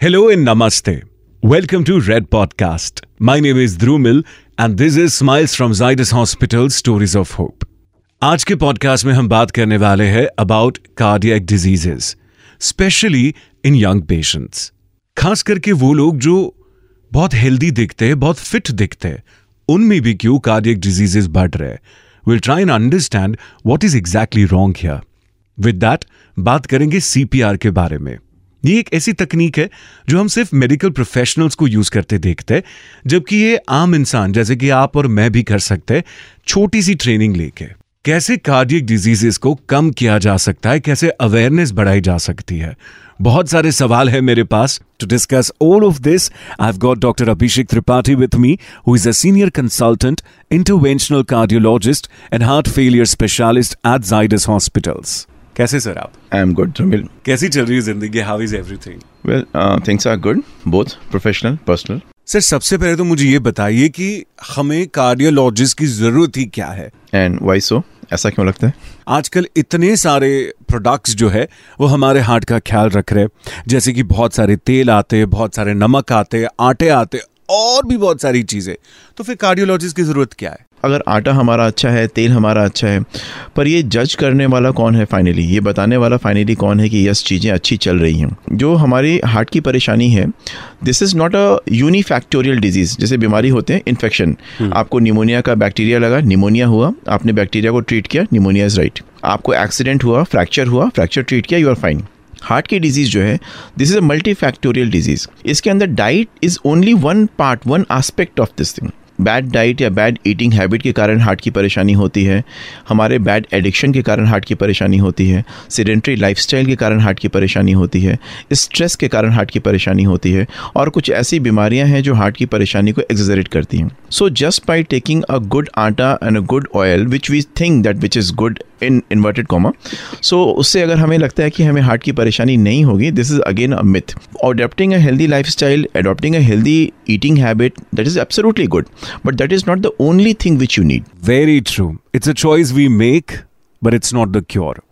Hello and namaste. Welcome to Red Podcast. My name is Drumil and this is Smiles from Zydus Hospital, Stories of Hope. आज के podcast में हम बात करने वाले हैं about cardiac diseases specially in young patients खास करके वो लोग जो बहुत हेल्दी दिखते हैं, बहुत फिट दिखते हैं, उनमें भी क्यों कार्डियक डिजीजेस बढ़ रहे will try and understand what is exactly wrong here with that बात करेंगे सीपीआर के बारे में ये एक ऐसी तकनीक है जो हम सिर्फ़ मेडिकल प्रोफेशनल्स को यूज़ करते देखते हैं, जबकि ये आम इंसान, जैसे कि आप और मैं भी कर सकते हैं, छोटी सी ट्रेनिंग लेके। कैसे कार्डियक डिजीजेस को कम किया जा सकता है, कैसे अवेयरनेस बढ़ाई जा सकती है? बहुत सारे सवाल है मेरे पास to discuss all of this I have got doctor Abhishek Tripathi with me who is a senior consultant interventional cardiologist and heart failure specialist at Zydus hospitals कैसे सर आप? I am good Jamil. कैसी चल रही है ज़िंदगी? How is everything well things are good both professional personal sir सबसे पहले तो मुझे ये बताइए कि हमें कार्डियोलॉजिस्ट की ज़रूरत ही क्या है? एंड वाई सो ऐसा क्यों लगता है? आजकल इतने सारे प्रोडक्ट्स जो है वो हमारे हार्ट का ख्याल रख रहे हैं। जैसे कि बहुत सारे तेल आते हैं बहुत सारे नमक आते आटे आते और भी बहुत सारी चीज़ें। तो फिर कार्डियोलॉजिस्ट की ज़रूरत क्या है? अगर आटा हमारा अच्छा है तेल हमारा अच्छा है पर ये जज करने वाला कौन है फाइनली ये बताने वाला फाइनली कौन है कि यस चीज़ें अच्छी चल रही हैं। जो हमारी हार्ट की परेशानी है this is not a unifactorial disease जैसे बीमारी होते हैं इन्फेक्शन हम्म। आपको निमोनिया का बैक्टीरिया लगा निमोनिया हुआ आपने बैक्टीरिया को ट्रीट किया निमोनिया इज़ राइट आपको एक्सीडेंट हुआ फ्रैक्चर हुआ फ्रैक्चर ट्रीट किया यू आर फाइन हार्ट की डिज़ीज़ जो है this is a multi factorial disease इसके अंदर diet is only one part one aspect of this thing bad diet या बैड ईटिंग हैबिट के कारण हार्ट की परेशानी होती है, हमारे बैड एडिक्शन के कारण हार्ट की परेशानी होती है सीडेंट्री लाइफस्टाइल के कारण हार्ट की परेशानी होती है स्ट्रेस के कारण हार्ट की परेशानी होती है, और कुछ ऐसी बीमारियाँ हैं जो हार्ट की परेशानी को एग्जरेट करती हैं। So just by taking a good atta and a good oil which we think that which is good in inverted comma so उससे अगर हमें लगता है कि हमें हार्ट की परेशानी नहीं होगी this is again a myth adopting a healthy lifestyle adopting a healthy eating habit that is absolutely good but that is not the only thing which you need very true it's a choice we make but it's not the cure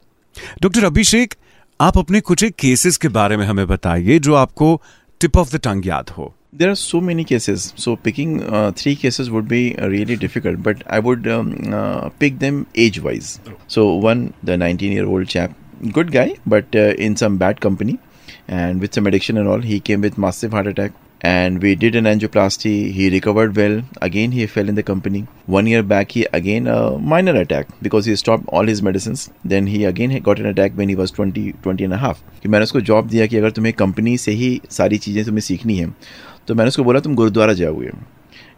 doctor Abhishek आप अपने कुछ एक cases के बारे में हमें बताइए, जो आपको टिप ऑफ़ द टंग याद हो। There are so many cases. So picking uh, three cases would be uh, really difficult but i would um, uh, pick them age wise so one the 19 year old chap good guy but uh, in some bad company and with some addiction and all he came with massive heart attack and we did an angioplasty he recovered well again he fell in the company one year back he again a minor attack because he stopped all his medicines then he again got an attack when he was 20 20 and a half कि मैंने उसको job दिया कि अगर तुम्हें company से ही सारी चीज़ें तुम्हें सीखनी है तो मैंने उसको बोला तुम गुरुद्वारा जाओगे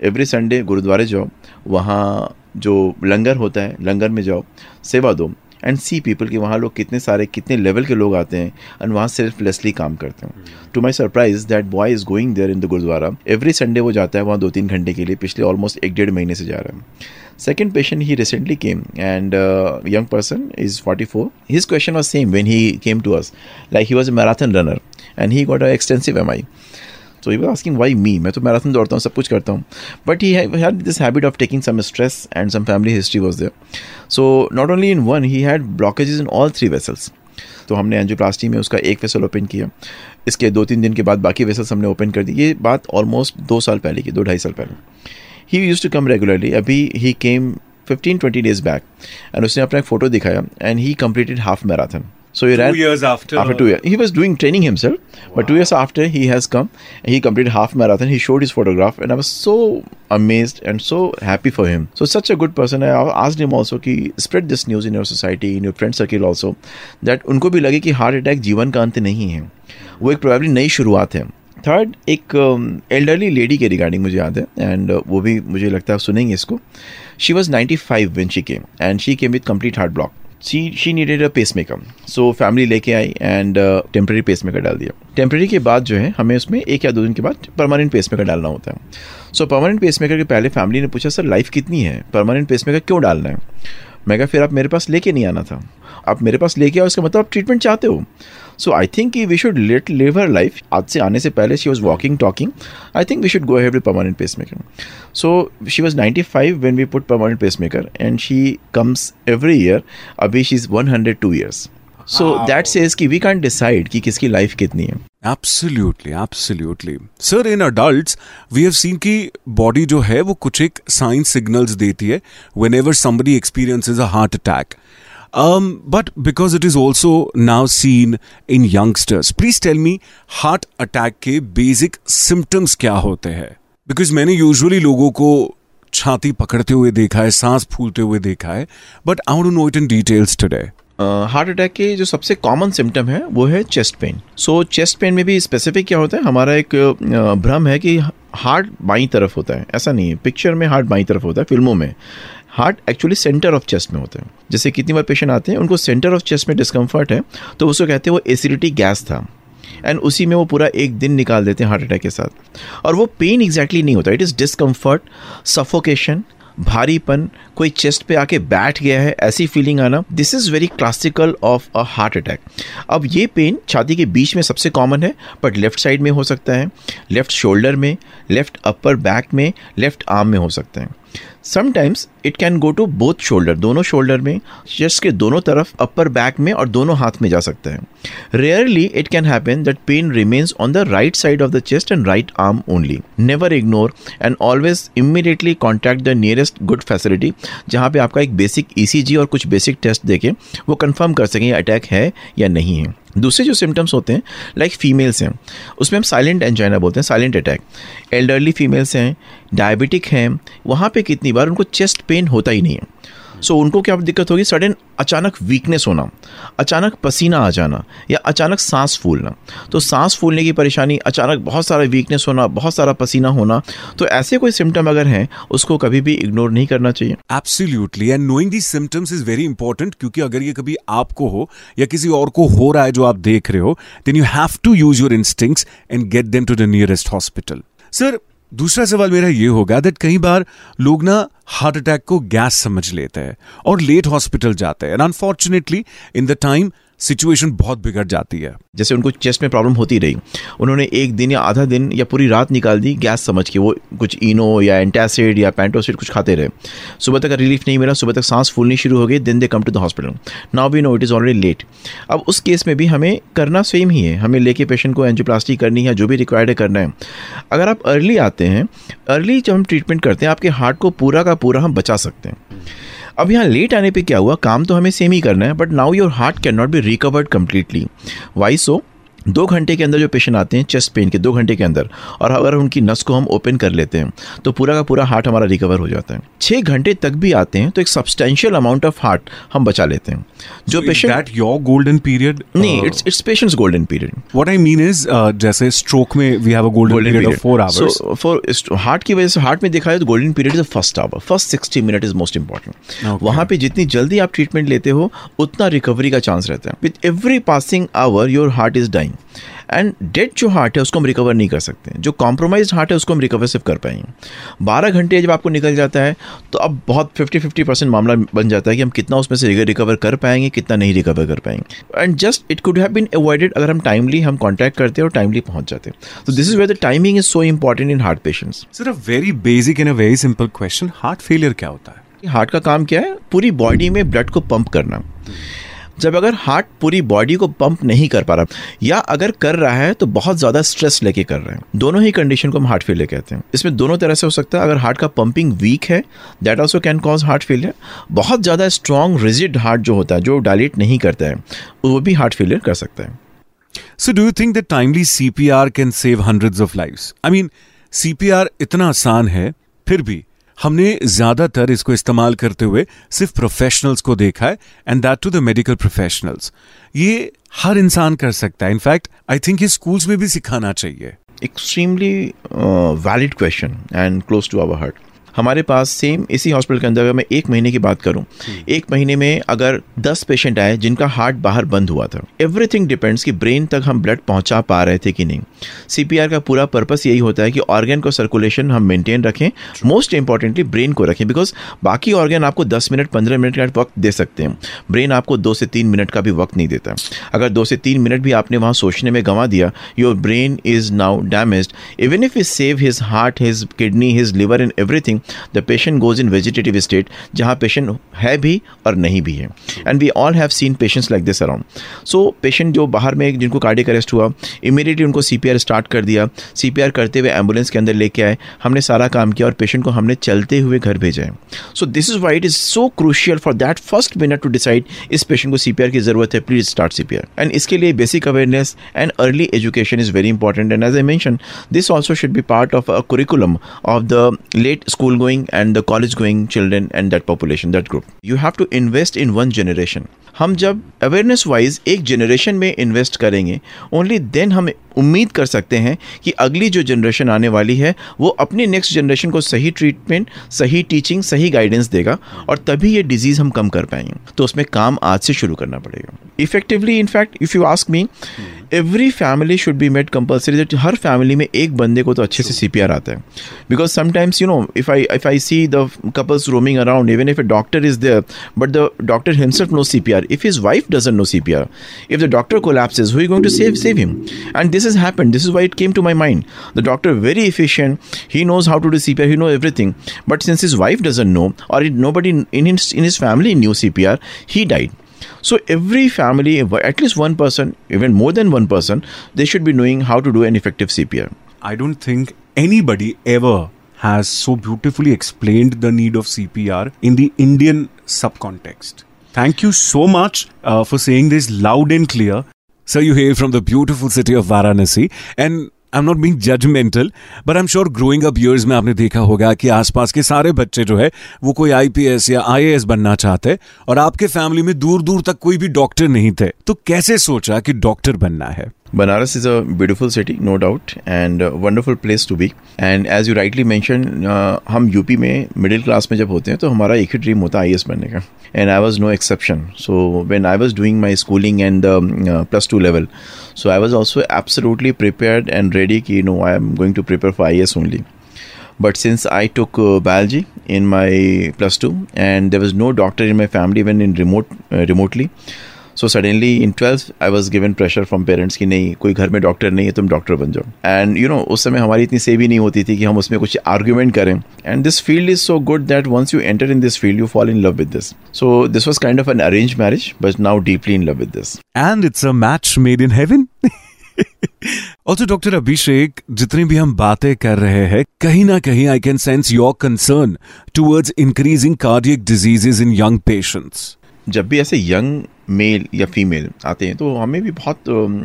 एवरी संडे गुरुद्वारे जाओ वहाँ जो लंगर होता है लंगर में जाओ सेवा दो एंड सी पीपल कि वहाँ लोग कितने सारे कितने लेवल के लोग आते हैं एंड वहाँ सेल्फलेसली काम करते हैं। To my surprise that boy is going there in the gurdwara every Sunday वो जाता है वहाँ दो तीन घंटे के लिए पिछले ऑलमोस्ट एक डेढ़ महीने से जा रहा है। Second patient he recently came and young person is forty four his question was same when he came to us like he was a marathon runner and he got a extensive M I He was asking why me? मैं तो marathon दौड़ता हूँ, सब कुछ करता हूँ। But he had this habit of taking some stress and some family history was there so not only in one he had blockages in all three vessels तो हमने एंजियोप्लास्टी में उसका एक वेसल ओपन किया। इसके दो तीन दिन के बाद बाकी वेसल्स हमने ओपन कर दी। ये बात ऑलमोस्ट दो साल पहले की, दो ढाई साल पहले। He used to come regularly अभी he came fifteen twenty days back and उसने अपना एक फ़ोटो दिखाया। And he completed half marathon So he two ran years after. After two years, he was doing training himself, wow. but two years after he has come, he completed half marathon. He showed his photograph, and I was so amazed and so happy for him. So such a good person. I asked him also कि spread this news in your society, in your friend circle also, that उनको भी लगे कि heart attack जीवन का अंत नहीं है वो एक प्रोबेबली नई शुरुआत है थर्ड एक एल्डरली um, लेडी के रिगार्डिंग मुझे याद है एंड uh, वो भी मुझे लगता है सुनेंगे इसको she was ninety five when she came and she came with complete heart block she she needed a pacemaker so family लेके आई एंड टेम्प्रेरी पेस मेकर डाल दिया। टेम्प्रेरी के बाद जो है, हमें उसमें एक या दो दिन के बाद परमानेंट पेस मेकर डालना होता है। सो परमानेंट पेस मेकर के पहले फैमिली ने पूछा, सर लाइफ कितनी है? परमानेंट पेस मेकर क्यों डालना है? मैं कहा, फिर आप मेरे पास लेके नहीं आना था। आप मेरे पास लेके आओ, इसका मतलब आप ट्रीटमेंट चाहते हो? So I think we should let live her life आज से आने से पहले she was walking talking I think we should go have permanent pacemaker so she was ninety five when we put permanent pacemaker and she comes every year अभी she is one hundred two years so that says कि we can decide कि किसकी life कितनी है. Absolutely absolutely sir in adults we have seen कि body जो है वो कुछ एक साइन सिग्नल्स देती है whenever somebody experiences a heart attack Um, but because it is also now seen in youngsters, please tell me heart attack के basic symptoms क्या होते हैं? बिकॉज़ मैंने यूजुअली लोगों को छाती पकड़ते हुए देखा है सांस फूलते हुए देखा है but I want know it in details today heart attack के जो सबसे कॉमन सिम्टम है वो है chest pain so chest pain में भी स्पेसिफिक क्या होता है? हमारा एक भ्रम है कि हार्ट बाई तरफ़ होता है. ऐसा नहीं है. पिक्चर में हार्ट बाई तरफ़ होता है फ़िल्मों में. Heart actually centre of chest में होते हैं। जैसे कितनी बार पेशेंट आते हैं, उनको सेंटर ऑफ़ चेस्ट में डिस्कम्फर्ट है तो उसको कहते हैं वो एसिडिटी गैस था। एंड उसी में वो पूरा एक दिन निकाल देते हैं हार्ट अटैक के साथ। और वो पेन एग्जैक्टली नहीं होता। इट इज़ डिस्कम्फर्ट सफोकेशन भारीपन, कोई चेस्ट पे आके बैठ गया है, ऐसी फीलिंग आना। This is very classical of a heart attack अब ये पेन छाती के बीच में सबसे कॉमन है बट लेफ़्ट साइड में हो सकता है लेफ़्ट शोल्डर में लेफ़्ट अपर बैक में लेफ़्ट आर्म में हो सकता है। Sometimes it can go to both shoulder दोनों शोल्डर में चेस्ट के दोनों तरफ़ अपर बैक में और दोनों हाथ में जा सकता है। Rarely it can happen that pain remains on the right side of the chest and right arm only never ignore and always immediately contact the nearest good facility जहाँ पे आपका एक बेसिक ई और कुछ बेसिक टेस्ट देके वो confirm कर सकें अटैक है या नहीं है। दूसरे जो सिम्टम्स होते हैं लाइक फीमेल्स हैं, उसमें हम साइलेंट एंजाइना बोलते हैं साइलेंट अटैक एल्डरली फीमेल्स हैं डायबिटिक हैं, वहाँ पे कितनी बार उनको चेस्ट पेन होता ही नहीं है। सो so, उनको क्या दिक्कत होगी? सडन अचानक वीकनेस होना। अचानक पसीना आ जाना या अचानक सांस फूलना। तो सांस फूलने की परेशानी अचानक बहुत सारा वीकनेस होना बहुत सारा पसीना होना तो ऐसे कोई सिम्टम अगर हैं उसको कभी भी इग्नोर नहीं करना चाहिए। Absolutely and knowing the symptoms is very important क्योंकि अगर ये कभी आपको हो या किसी और को हो रहा है जो आप देख रहे हो then you have to use your instincts and get them to the nearest hospital sir दूसरा सवाल मेरा ये होगा दैट कई बार लोग ना हार्ट अटैक को गैस समझ लेते हैं और लेट हॉस्पिटल जाते हैं। Unfortunately in the time situation बहुत बिगड़ जाती है। जैसे उनको चेस्ट में प्रॉब्लम होती रही। उन्होंने एक दिन या आधा दिन या पूरी रात निकाल दी गैस समझ के। वो कुछ इनो या एंटासिड या पेंटोसिड कुछ खाते रहे। सुबह तक रिलीफ नहीं मिला, सुबह तक सांस फूलनी शुरू हो गई, then they come to the hospital now we know it is already late अब उस केस में भी हमें करना सेम ही है। हमें लेके पेशेंट को एंजियोप्लास्टी करनी है, जो भी रिक्वायर्ड है करना है। अगर आप अर्ली आते हैं अर्ली जब हम ट्रीटमेंट करते हैं, आपके हार्ट को पूरा का पूरा हम बचा सकते हैं। अब यहाँ लेट आने पे क्या हुआ? काम तो हमें सेम ही करना है but now your heart can not be recovered completely why so दो घंटे के अंदर जो पेशेंट आते हैं चेस्ट पेन के दो घंटे के अंदर और अगर उनकी नस को हम ओपन कर लेते हैं तो पूरा का पूरा हार्ट हमारा रिकवर हो जाता है। छः घंटे तक भी आते हैं तो एक सब्सटेंशियल अमाउंट ऑफ़ हार्ट हम बचा लेते हैं। जो पेशेंट योर गोल्डन पीरियड नहीं it's it's patients golden period what I mean is जैसे स्ट्रोक में we have a golden period of 4 hours so for heart की वजह से हार्ट में देखा जाए तो golden period is the first hour first 60 minute is most important वहाँ पे जितनी जल्दी आप ट्रीटमेंट लेते हो उतना रिकवरी का चांस रहता है। With every passing hour your heart is dying and dead जो हार्ट है उसको हम रिकवर नहीं कर सकते। जो कॉम्प्रोमाइज हार्ट है उसको हम रिकवर सिर्फ़ कर पाएँगे। बारह घंटे जब आपको निकल जाता है तो अब बहुत फिफ्टी फिफ्टी परसेंट मामला बन जाता है कि हम कितना उसमें से रिकवर कर पाएँगे कितना नहीं रिकवर कर पाएँगे। And just it could have been avoided अगर हम टाइमली हम कॉन्टैक्ट करते और टाइमली पहुँच जाते। तो this is where the timing is so important in heart patients sir a very basic and a very simple question heart failure क्या होता है? हार्ट का काम क्या है? पूरी बॉडी में ब्लड को पंप करना। जब अगर हार्ट पूरी बॉडी को पंप नहीं कर पा रहा, या अगर कर रहा है तो बहुत ज़्यादा स्ट्रेस लेके कर रहे हैं। दोनों ही कंडीशन को हम हार्ट फेलियर कहते हैं। इसमें दोनों तरह से हो सकता है, अगर हार्ट का पंपिंग वीक है that also can cause heart failure बहुत ज़्यादा स्ट्रॉन्ग रिजिड हार्ट जो होता है, जो डायलेट नहीं करता है, वो भी हार्ट फेलियर कर सकता है। So do you think that timely CPR can save hundreds of lifes I mean CPR इतना आसान है, फिर भी हमने ज़्यादातर इसको इस्तेमाल करते हुए सिर्फ़ प्रोफेशनल्स को देखा है and that too the medical professionals ये हर इंसान कर सकता है। इनफैक्ट आई थिंक ये स्कूल्स में भी सिखाना चाहिए। Extremely valid question and close to our heart हमारे पास सेम इसी हॉस्पिटल के अंदर अगर मैं एक महीने की बात करूँ एक महीने में अगर दस पेशेंट आए जिनका हार्ट बाहर बंद हुआ था एवरीथिंग डिपेंड्स कि ब्रेन तक हम ब्लड पहुँचा पा रहे थे कि नहीं। सीपीआर का पूरा पर्पस यही होता है कि ऑर्गन को सर्कुलेशन हम मेंटेन रखें मोस्ट इंपॉर्टेंटली ब्रेन को रखें बिकॉज़ बाकी ऑर्गन आपको दस मिनट पंद्रह मिनट का वक्त दे सकते हैं। ब्रेन आपको दो से तीन मिनट का भी वक्त नहीं देता। अगर दो से तीन मिनट भी आपने वहाँ सोचने में गंवा दिया your brain is now damage even if you save his heart his kidney his liver in everything the patient goes in vegetative state जहाँ पेशेंट है भी और नहीं भी है। And we all have seen patients like this around so patient जो बाहर में जिनको कार्डिक अरेस्ट हुआ इमीडिएटली उनको सी स्टार्ट कर दिया। सीपीआर करते हुए एंबुलेंस के अंदर लेके आए। हमने सारा काम किया और पेशेंट को हमने चलते हुए घर भेजा है। So this is why it is so crucial for that first minute to decide इस पेशेंट को सीपीआर की ज़रूरत है प्लीज़ स्टार्ट सी एंड इसके लिए basic awareness and early education is very important and as I mention this also should be part of a curriculum of the late school going and the college going children and that population that group you have to invest in one generation हम जब awareness wise एक generation में invest करेंगे only then हम उम्मीद कर सकते हैं कि अगली जो जनरेशन आने वाली है, वो अपने नेक्स्ट जनरेशन को सही ट्रीटमेंट सही टीचिंग सही गाइडेंस देगा और तभी ये डिज़ीज़ हम कम कर पाएँगे। तो उसमें काम आज से शुरू करना पड़ेगा। Effectively in fact if you ask me every family should be made compulsory that her family में एक बंदे को तो अच्छे से सीपीआर आता है। Because sometimes you know if I if I see the couples roaming around even if a doctor is there but the doctor himself know C P R if his wife doesn't know C P R if the doctor collapses who going to save save him and this has happened this is why it came to my mind the doctor very efficient he knows how to do cpr he knows everything but since his wife doesn't know or nobody in his, in his family knew cpr he died so every family, at least one person, even more than one person, they should be knowing how to do an effective CPR. I don't think anybody ever has so beautifully explained the need of CPR in the Indian subcontext. Thank you so much uh, for saying this loud and clear. So you hail from the beautiful city of Varanasi. And I am not being judgemental but I am sure growing up में आपने देखा होगा कि आसपास के सारे बच्चे जो है, वो कोई आईपीएस या आईएएस बनना चाहते और आपके फैमिली में दूर दूर तक कोई भी डॉक्टर नहीं थे। तो कैसे सोचा कि डॉक्टर बनना है? Banaras is a beautiful city, no doubt, and a wonderful place to be. And as you rightly mentioned, uh, हम यूपी में मिडिल क्लास में जब होते हैं तो हमारा एक ही ड्रीम होता है आई बनने का and I was no exception so when I was doing my schooling and plus two level so I was also absolutely prepared and ready कि no I am going to prepare for I S only but since I took uh, biology in my plus two, and there was no doctor in my family even in remote uh, remotely, so suddenly in twelfth I was given pressure from parents की नहीं कोई घर में doctor नहीं है तुम doctor बन जाओ। एंड यू नो उस समय हमारी इतनी सेवी नहीं होती थी कि हम उसमें कुछ आर्ग्यूमेंट करें। And this field is so good that once you enter in this field you fall in love with this so this was kind of an arrange marriage but now deeply in love with this and it's a match made in heaven also doctor Abhishek जितनी भी हम बातें कर रहे हैं कहीं ना कहीं I can sense your concern towards increasing cardiac diseases in young patients जब भी ऐसे यंग मेल या फीमेल आते हैं तो हमें भी बहुत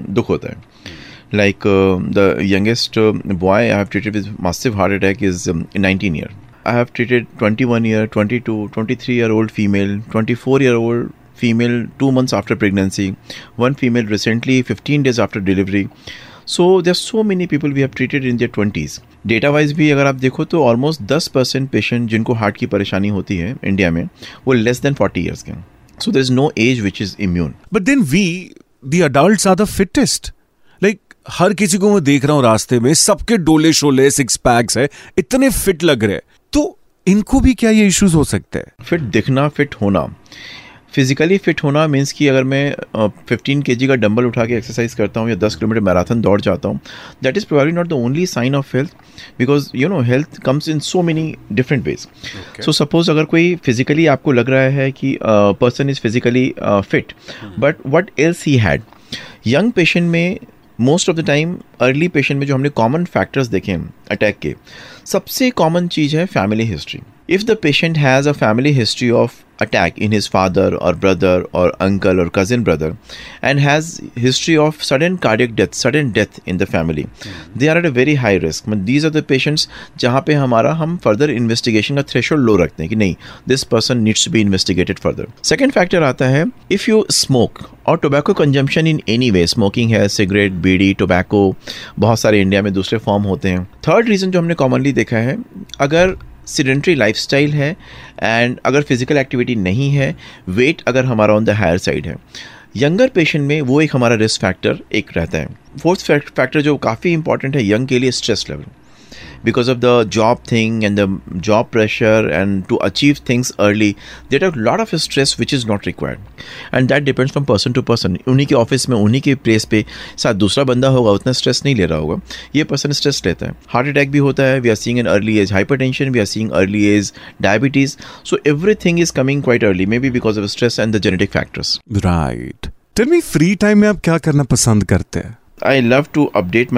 दुख होता है। Like the youngest boy I have treated with massive heart attack is nineteen year I have treated twenty one year twenty two twenty three year old female twenty four year old female two months after pregnancy, one female recently 15 days after delivery. So there so many people we have treated in their twenties data wise भी अगर आप देखो तो almost दस percent patient जिनको heart की परेशानी होती है इंडिया में वो लेस देन फोर्टी ईयर्स के So there's no age which is immune. But then we, the adults, are the fittest. Like हर किसी को मैं देख रहा हूँ रास्ते में सबके डोले शोले सिक्स पैक्स है इतने फिट लग रहे तो इनको भी क्या ये इश्यूज़ हो सकते हैं फिट दिखना फिट होना फिजिकली फिट होना मीन्स कि अगर मैं फिफ्टीन के जी का डंबल उठा के एक्सरसाइज करता हूँ या दस किलोमीटर मैराथन दौड़ जाता हूँ that is probably not the only sign of health because you know health comes in so many different ways so suppose अगर कोई फिजिकली आपको लग रहा है कि person is physically fit but what else he had young patient में most of the time early patient में जो हमने कॉमन फैक्टर्स देखे हैं अटैक के सबसे कॉमन चीज़ है family history if the patient has a family history of attack in his father or brother or uncle or cousin brother and has history of sudden cardiac death sudden death in the family mm-hmm. they are at a very high risk. But these are the patients जहाँ पे हमारा हम further investigation का threshold low रखते हैं कि नहीं this person needs to be investigated further second factor आता है इफ़ यू स्मोक और tobacco consumption in any way smoking है सिगरेट बीड़ी टोबैको बहुत सारे इंडिया में दूसरे फॉर्म होते हैं। थर्ड रीज़न जो हमने कॉमनली देखा है अगर सीडेंट्री लाइफस्टाइल है एंड अगर फ़िज़िकल एक्टिविटी नहीं है वेट अगर हमारा ऑन द हायर साइड है। यंगर पेशेंट में वो एक हमारा रिस्क फैक्टर एक रहता है। फोर्थ फैक्टर जो काफ़ी इंपॉर्टेंट है यंग के लिए stress level because of the job thing and the job pressure and to achieve things early there are a lot of stress which is not required. And that depends from person to person. उन्हीं के office में उन्हीं के place पे साथ दूसरा बंदा होगा उतना स्ट्रेस नहीं ले रहा होगा। ये पर्सन स्ट्रेस लेता है। हार्ट अटैक भी होता है। We are seeing in early age hypertension we are seeing early age diabetes so everything is coming quite early may be because of stress and the genetic factors right tell me free time में आप क्या करना पसंद करते हैं? I love to update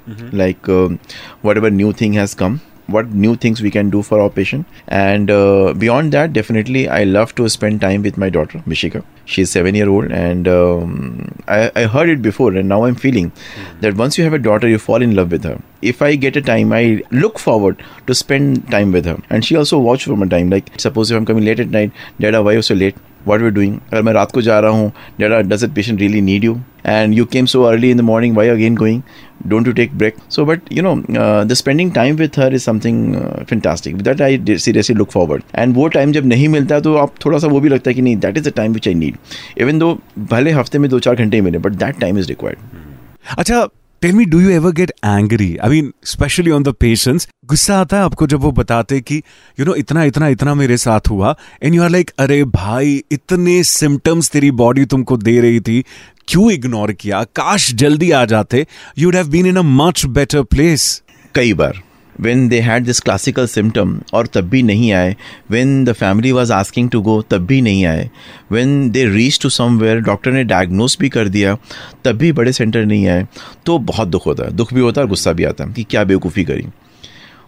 myself, like um whatever new thing has come, what new things we can do for our patient. And uh, beyond that, definitely, I love to spend time with my daughter, Mishika. She's seven year old, and um, I, I heard it before, and now I'm feeling that once you have a daughter, you fall in love with her. If I get a time, I look forward to spend time with her, and she also watch for my time. Like suppose if I'm coming late at night, Dada, why you so late? what we're doing अगर मैं रात को जा रहा हूँ डेडा does it patient really need you and you came so early in the morning why again going Don't you take break? So but you know uh, the spending time with her is something uh, fantastic. That i seriously look forward. And वो time जब नहीं मिलता तो आप थोड़ा सा वो भी लगता है कि नहीं that is the time which I need even though भले हफ़्ते में दो चार घंटे ही मिले but that time is required अच्छा tell me do you ever get angry I mean specially on the patients गुस्सा आता है आपको जब वो बताते कि यू नो इतना इतना इतना मेरे साथ हुआ एंड यू आर लाइक अरे भाई इतने सिम्टम्स तेरी बॉडी तुमको दे रही थी क्यों इग्नोर किया? काश जल्दी आ जाते। You'd have been in a much better place कई बार when they had this classical symptom और तब भी नहीं आए। When the family was asking to go तब भी नहीं आए। When they reached to somewhere doctor ने डायग्नोस भी कर दिया तब भी बड़े सेंटर नहीं आए। तो बहुत दुख होता है। दुख भी होता है और गुस्सा भी आता है कि क्या बेवकूफ़ी करी।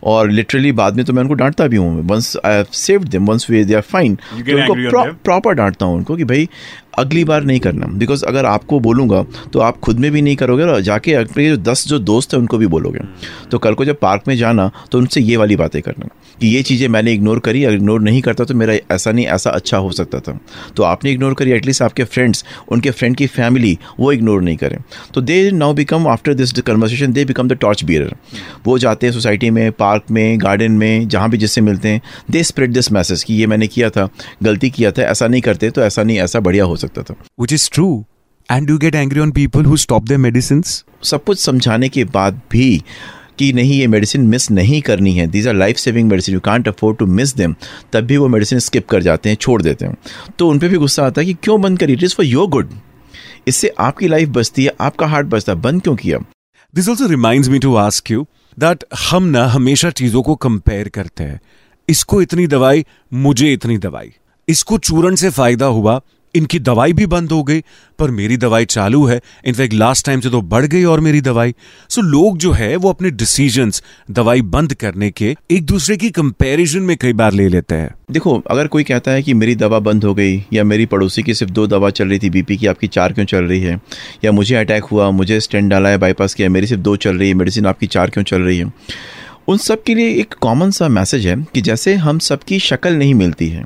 और लिटरली बाद में तो मैं उनको डांटता भी हूँ। Once I have saved them once way they are fine तो उनको प्रॉपर डांटता हूँ उनको कि भाई अगली बार नहीं करना। बिकॉज़ अगर आपको बोलूँगा तो आप खुद में भी नहीं करोगे और जाके अपने जो दस जो दोस्त हैं, उनको भी बोलोगे। तो कल को जब पार्क में जाना तो उनसे ये वाली बातें करना कि ये चीज़ें मैंने इग्नोर करी, अगर इग्नोर नहीं करता तो मेरा ऐसा नहीं, ऐसा अच्छा हो सकता था। तो आपने इग्नोर करी एटलीस्ट आपके फ्रेंड्स उनके फ्रेंड की फैमिली वो इग्नोर नहीं करें। तो they now become after this conversation they become the torch bearer वो जाते हैं सोसाइटी में पार्क में गार्डन में, जहाँ भी जिससे मिलते हैं। दे स्प्रेड दिस मैसेज कि ये मैंने किया था, गलती किया था, ऐसा नहीं करते तो ऐसा नहीं, ऐसा बढ़िया हो सकता था। Which is true and do get angry on people who stop their medicine सब कुछ समझाने के बाद भी कि नहीं ये मेडिसिन मिस नहीं करनी है। These are life saving medicine you can't afford to miss them तब भी वो मेडिसिन स्किप कर जाते हैं छोड़ देते हैं। तो उन पर भी गुस्सा आता है कि क्यों बंद करी? It is for your good इससे आपकी लाइफ बचती है आपका हार्ट बचता है। बंद क्यों किया? This also reminds me to ask you that हम ना हमेशा चीज़ों को कंपेयर करते हैं। इसको इतनी दवाई मुझे इतनी दवाई। इसको चूरण से फ़ायदा हुआ इनकी दवाई भी बंद हो गई पर मेरी दवाई चालू है। इनफैक्ट लास्ट टाइम से तो बढ़ गई और मेरी दवाई। सो so, लोग जो है वो अपने डिसीजंस दवाई बंद करने के एक दूसरे की कंपैरिजन में कई बार ले लेते हैं। देखो अगर कोई कहता है कि मेरी दवा बंद हो गई या मेरी पड़ोसी की सिर्फ़ दो दवा चल रही थी बीपी की आपकी चार क्यों चल रही है? या मुझे अटैक हुआ मुझे स्टेंट डाला है बाईपास किया मेरी सिर्फ़ दो चल रही है मेडिसिन आपकी चार क्यों चल रही है? उन सब के लिए एक कॉमन सा मैसेज है कि जैसे हम सबकी शक्ल नहीं मिलती है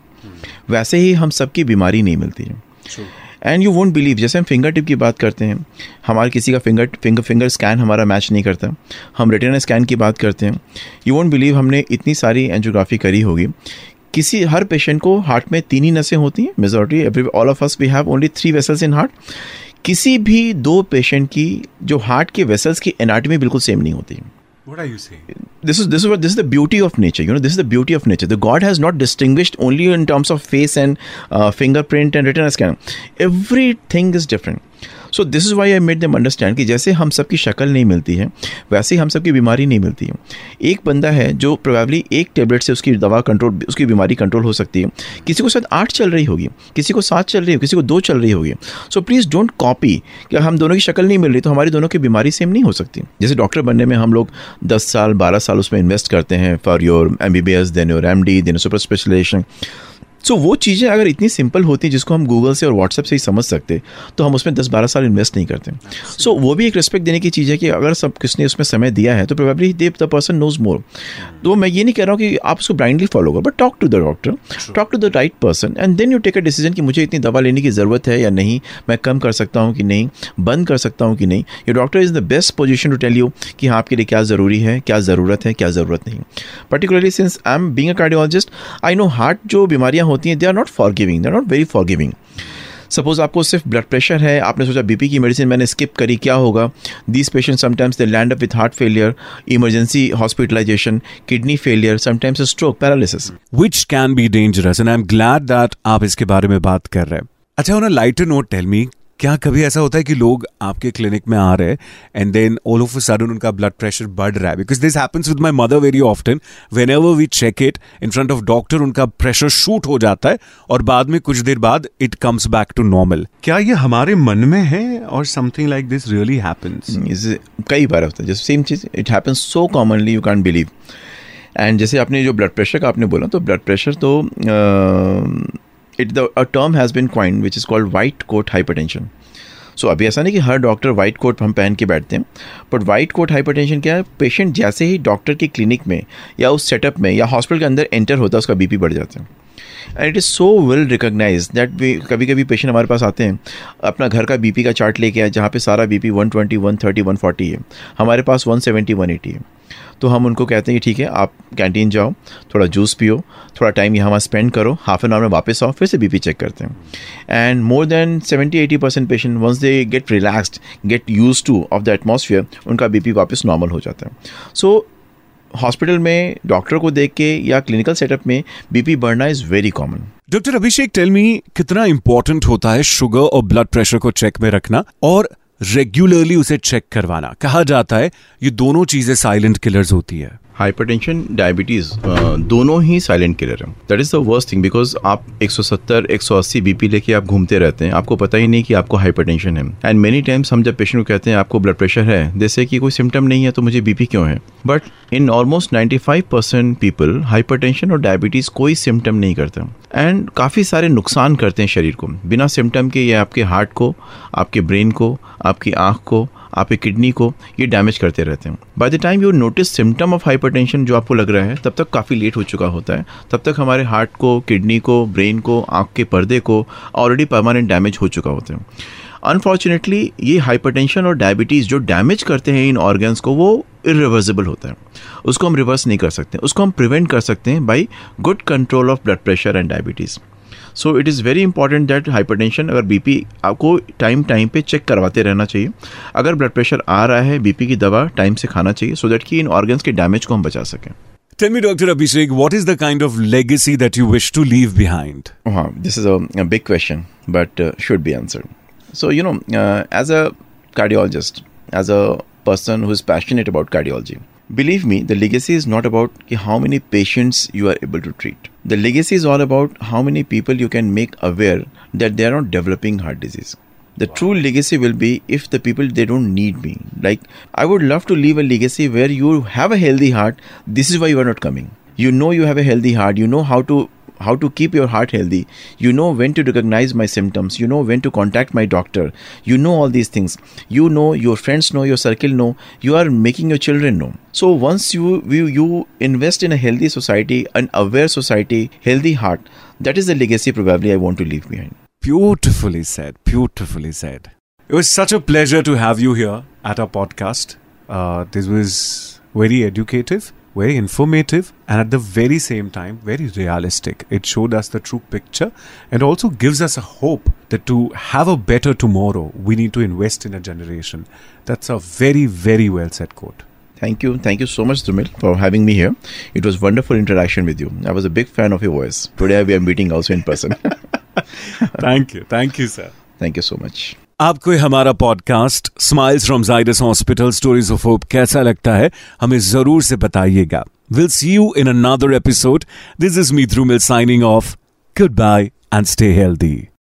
वैसे ही हम सबकी बीमारी नहीं मिलती है। एंड यू वोंट बिलीव जैसे हम फिंगर टिप की बात करते हैं हमारे किसी का फिंगर फिंगर फिंगर स्कैन हमारा मैच नहीं करता। हम रिटर्न स्कैन की बात करते हैं। यू वोंट बिलीव हमने इतनी सारी एंजियोग्राफी करी होगी। किसी हर पेशेंट को हार्ट में तीन ही नसें होती हैं majority every all of us we have only three vessels in heart किसी भी दो पेशेंट की जो हार्ट के वेसल्स की एनाटमी बिल्कुल सेम नहीं होती। What are you saying? This is this is what this is the beauty of nature. You know, this is the beauty of nature. The God has not distinguished only in terms of face and uh, fingerprint and retina scan. Everything is different. So this is why I made them understand कि जैसे हम सबकी शक्ल नहीं मिलती है, वैसे ही हम सब की बीमारी नहीं मिलती है। एक बंदा है जो प्रोबेबली एक टेबलेट से उसकी दवा कंट्रोल उसकी बीमारी कंट्रोल हो सकती है। किसी को शायद आठ चल रही होगी, किसी को सात चल रही होगी, किसी को दो चल रही होगी। सो प्लीज़ डोंट कॉपी कि हम दोनों की शक्ल नहीं मिल रही तो हमारी दोनों की बीमारी सेम नहीं हो सकती। जैसे डॉक्टर बनने में हम लोग दस साल, बारह साल उसमें इन्वेस्ट करते हैं for your M B B S then your M D then super specialisation so so, वो चीज़ें अगर इतनी सिंपल होती हैं जिसको हम गूगल से और व्हाट्सएप से ही समझ सकते तो हम उसमें दस बारह साल इन्वेस्ट नहीं करते। सो so, वो भी एक रिस्पेक्ट देने की चीज़ है कि अगर सब किसने उसमें समय दिया है तो probably they the person knows more तो मैं ये नहीं कह रहा हूँ कि आप उसको ब्लाइंडली फॉलो करो but talk to the doctor talk to the right person and then you take a decision कि मुझे इतनी दवा लेने की ज़रूरत है या नहीं मैं कम कर सकता हूँ कि नहीं बंद कर सकता हूँ कि नहीं। ये doctor is the best position to tell you कि हाँ आपके लिए क्या ज़रूरी है क्या ज़रूरत है क्या ज़रूरत नहीं। Particularly since I am being a cardiologist I know heart जो बीमारियाँ होती हैं they are not forgiving they are not very forgiving suppose आपको सिर्फ़ ब्लड प्रेशर है, आपने सोचा बीपी की मेडिसिन मैंने स्किप करी, क्या होगा? This patient sometimes they land up with heart failure emergency hospitalisation kidney failure sometimes stroke paralysis which can be dangerous and I am glad that आप इसके बारे में बात कर रहे हैं। अच्छा a lighter note tell me क्या कभी ऐसा होता है कि लोग आपके क्लिनिक में आ रहे हैं and then all of a sudden उनका ब्लड प्रेशर बढ़ रहा है? Because this happens with my mother very often whenever we check it in front of doctor उनका प्रेशर शूट हो जाता है और बाद में कुछ देर बाद it comes back to normal क्या ये हमारे मन में है और something like this really happens कई बार होता है। जैसे same cheese it happens so commonly you can believe and जैसे आपने जो ब्लड प्रेशर का आपने बोला तो ब्लड प्रेशर तो it the term has been coined which is called white coat hypertension so अभी ऐसा नहीं कि हर डॉक्टर वाइट कोट हम पहन के बैठते हैं बट वाइट कोट हाइपरटेंशन क्या है? पेशेंट जैसे ही डॉक्टर की क्लिनिक में या उस सेटअप में या हॉस्पिटल के अंदर एंटर होता है उसका बीपी बढ़ जाता है। And it is so well recognised that we कभी कभी पेशेंट हमारे पास आते हैं अपना घर का बीपी का चार्ट लेके आए जहाँ पे सारा बीपी 120, 130, 140 है। हमारे पास 170, 180 है। तो हम उनको कहते हैं कि ठीक है आप कैंटीन जाओ थोड़ा जूस पियो थोड़ा टाइम यहाँ वहाँ स्पेंड करो हाफ़ एन आवर में वापस आओ फिर से बीपी चेक करते हैं। And more than seventy eighty percent patient once they get relaxed get used to of the atmosphere उनका बीपी वापस नॉर्मल हो जाता है। सो so, हॉस्पिटल में डॉक्टर को देख के या क्लिनिकल सेटअप में बीपी बढ़ना is very common doctor Abhishek tell me कितना इंपॉर्टेंट होता है शुगर और ब्लड प्रेशर को चेक में रखना और रेगुलरली उसे चेक करवाना। कहा जाता है ये दोनों चीज़ें साइलेंट किलर्स होती है। हाइपरटेंशन डायबिटीज़ दोनों ही साइलेंट किलर हैं। That is the worst thing because आप 170 180 बीपी लेके आप घूमते रहते हैं, आपको पता ही नहीं कि आपको हाइपरटेंशन है। एंड मेनी टाइम्स हम जब पेशेंट को कहते हैं, आपको ब्लड प्रेशर है जैसे कि कोई सिम्टम नहीं है तो मुझे बीपी क्यों है? But in almost 95 percent people hypertension और डायबिटीज़ कोई सिम्टम नहीं करता। एंड काफ़ी सारे नुकसान करते हैं शरीर को। बिना सिम्टम के ये आपके हार्ट को, आपके ब्रेन को, आपकी आँख को आपके किडनी को ये डैमेज करते रहते हैं। By the time you notice symptom of hypertension जो आपको लग रहा है, तब तक काफ़ी लेट हो चुका होता है। तब तक हमारे हार्ट को किडनी को ब्रेन को, आँख के पर्दे को ऑलरेडी परमानेंट डैमेज हो चुका होता है। अनफॉर्चुनेटली ये हाइपरटेंशन और डायबिटीज़ जो डैमेज करते हैं इन ऑर्गन्स को, वो इरिवर्सिबल होता है। उसको हम रिवर्स नहीं कर सकते। उसको हम प्रिवेंट कर सकते हैं by good control of blood pressure and diabetes so it is very important that hypertension अगर बीपी आपको टाइम टाइम पे चेक करवाते रहना चाहिए अगर ब्लड प्रेशर आ रहा है बीपी की दवा टाइम से खाना चाहिए सो दैट कि इन ऑर्गन्स के डैमेज को हम बचा सकें Tell me, Dr. Abhishek, what is the kind of legacy that you wish to leave behind? Uh, this is a, a big question, but uh, should be answered. So, you know, uh, as a cardiologist, as a person who is passionate about cardiology, Believe me, the legacy is not about how many patients you are able to treat. The legacy is all about how many people you can make aware that they are not developing heart disease. The true legacy will be if the people they don't need me. Like I would love to leave a legacy where you have a healthy heart. This is why you are not coming. You know you have a healthy heart. You know how to how to keep your heart healthy. You know when to recognize my symptoms. You know when to contact my doctor. You know all these things. You know your friends know, your circle know. You are making your children know. So once you you, you invest in a healthy society, an aware society, healthy heart, that is the legacy probably I want to leave behind. Beautifully said. Beautifully said. It was such a pleasure to have you here at our podcast. Uh, this was very educative very informative and at the very same time very realistic. It showed us the true picture and also gives us a hope that to have a better tomorrow, we need to invest in a generation. That's a very, very well said quote. Thank you. Thank you so much, Dumil, for having me here. It was wonderful interaction with you. I was a big fan of your voice. Today we are meeting also in person. Thank you. Thank you, sir. Thank you so much. आपको हमारा podcast smiles from Zydus hospital stories of hope कैसा लगता है, हमें ज़रूर से बताइएगा। Will see you in another episode this is me through mill signing off goodbye and stay healthy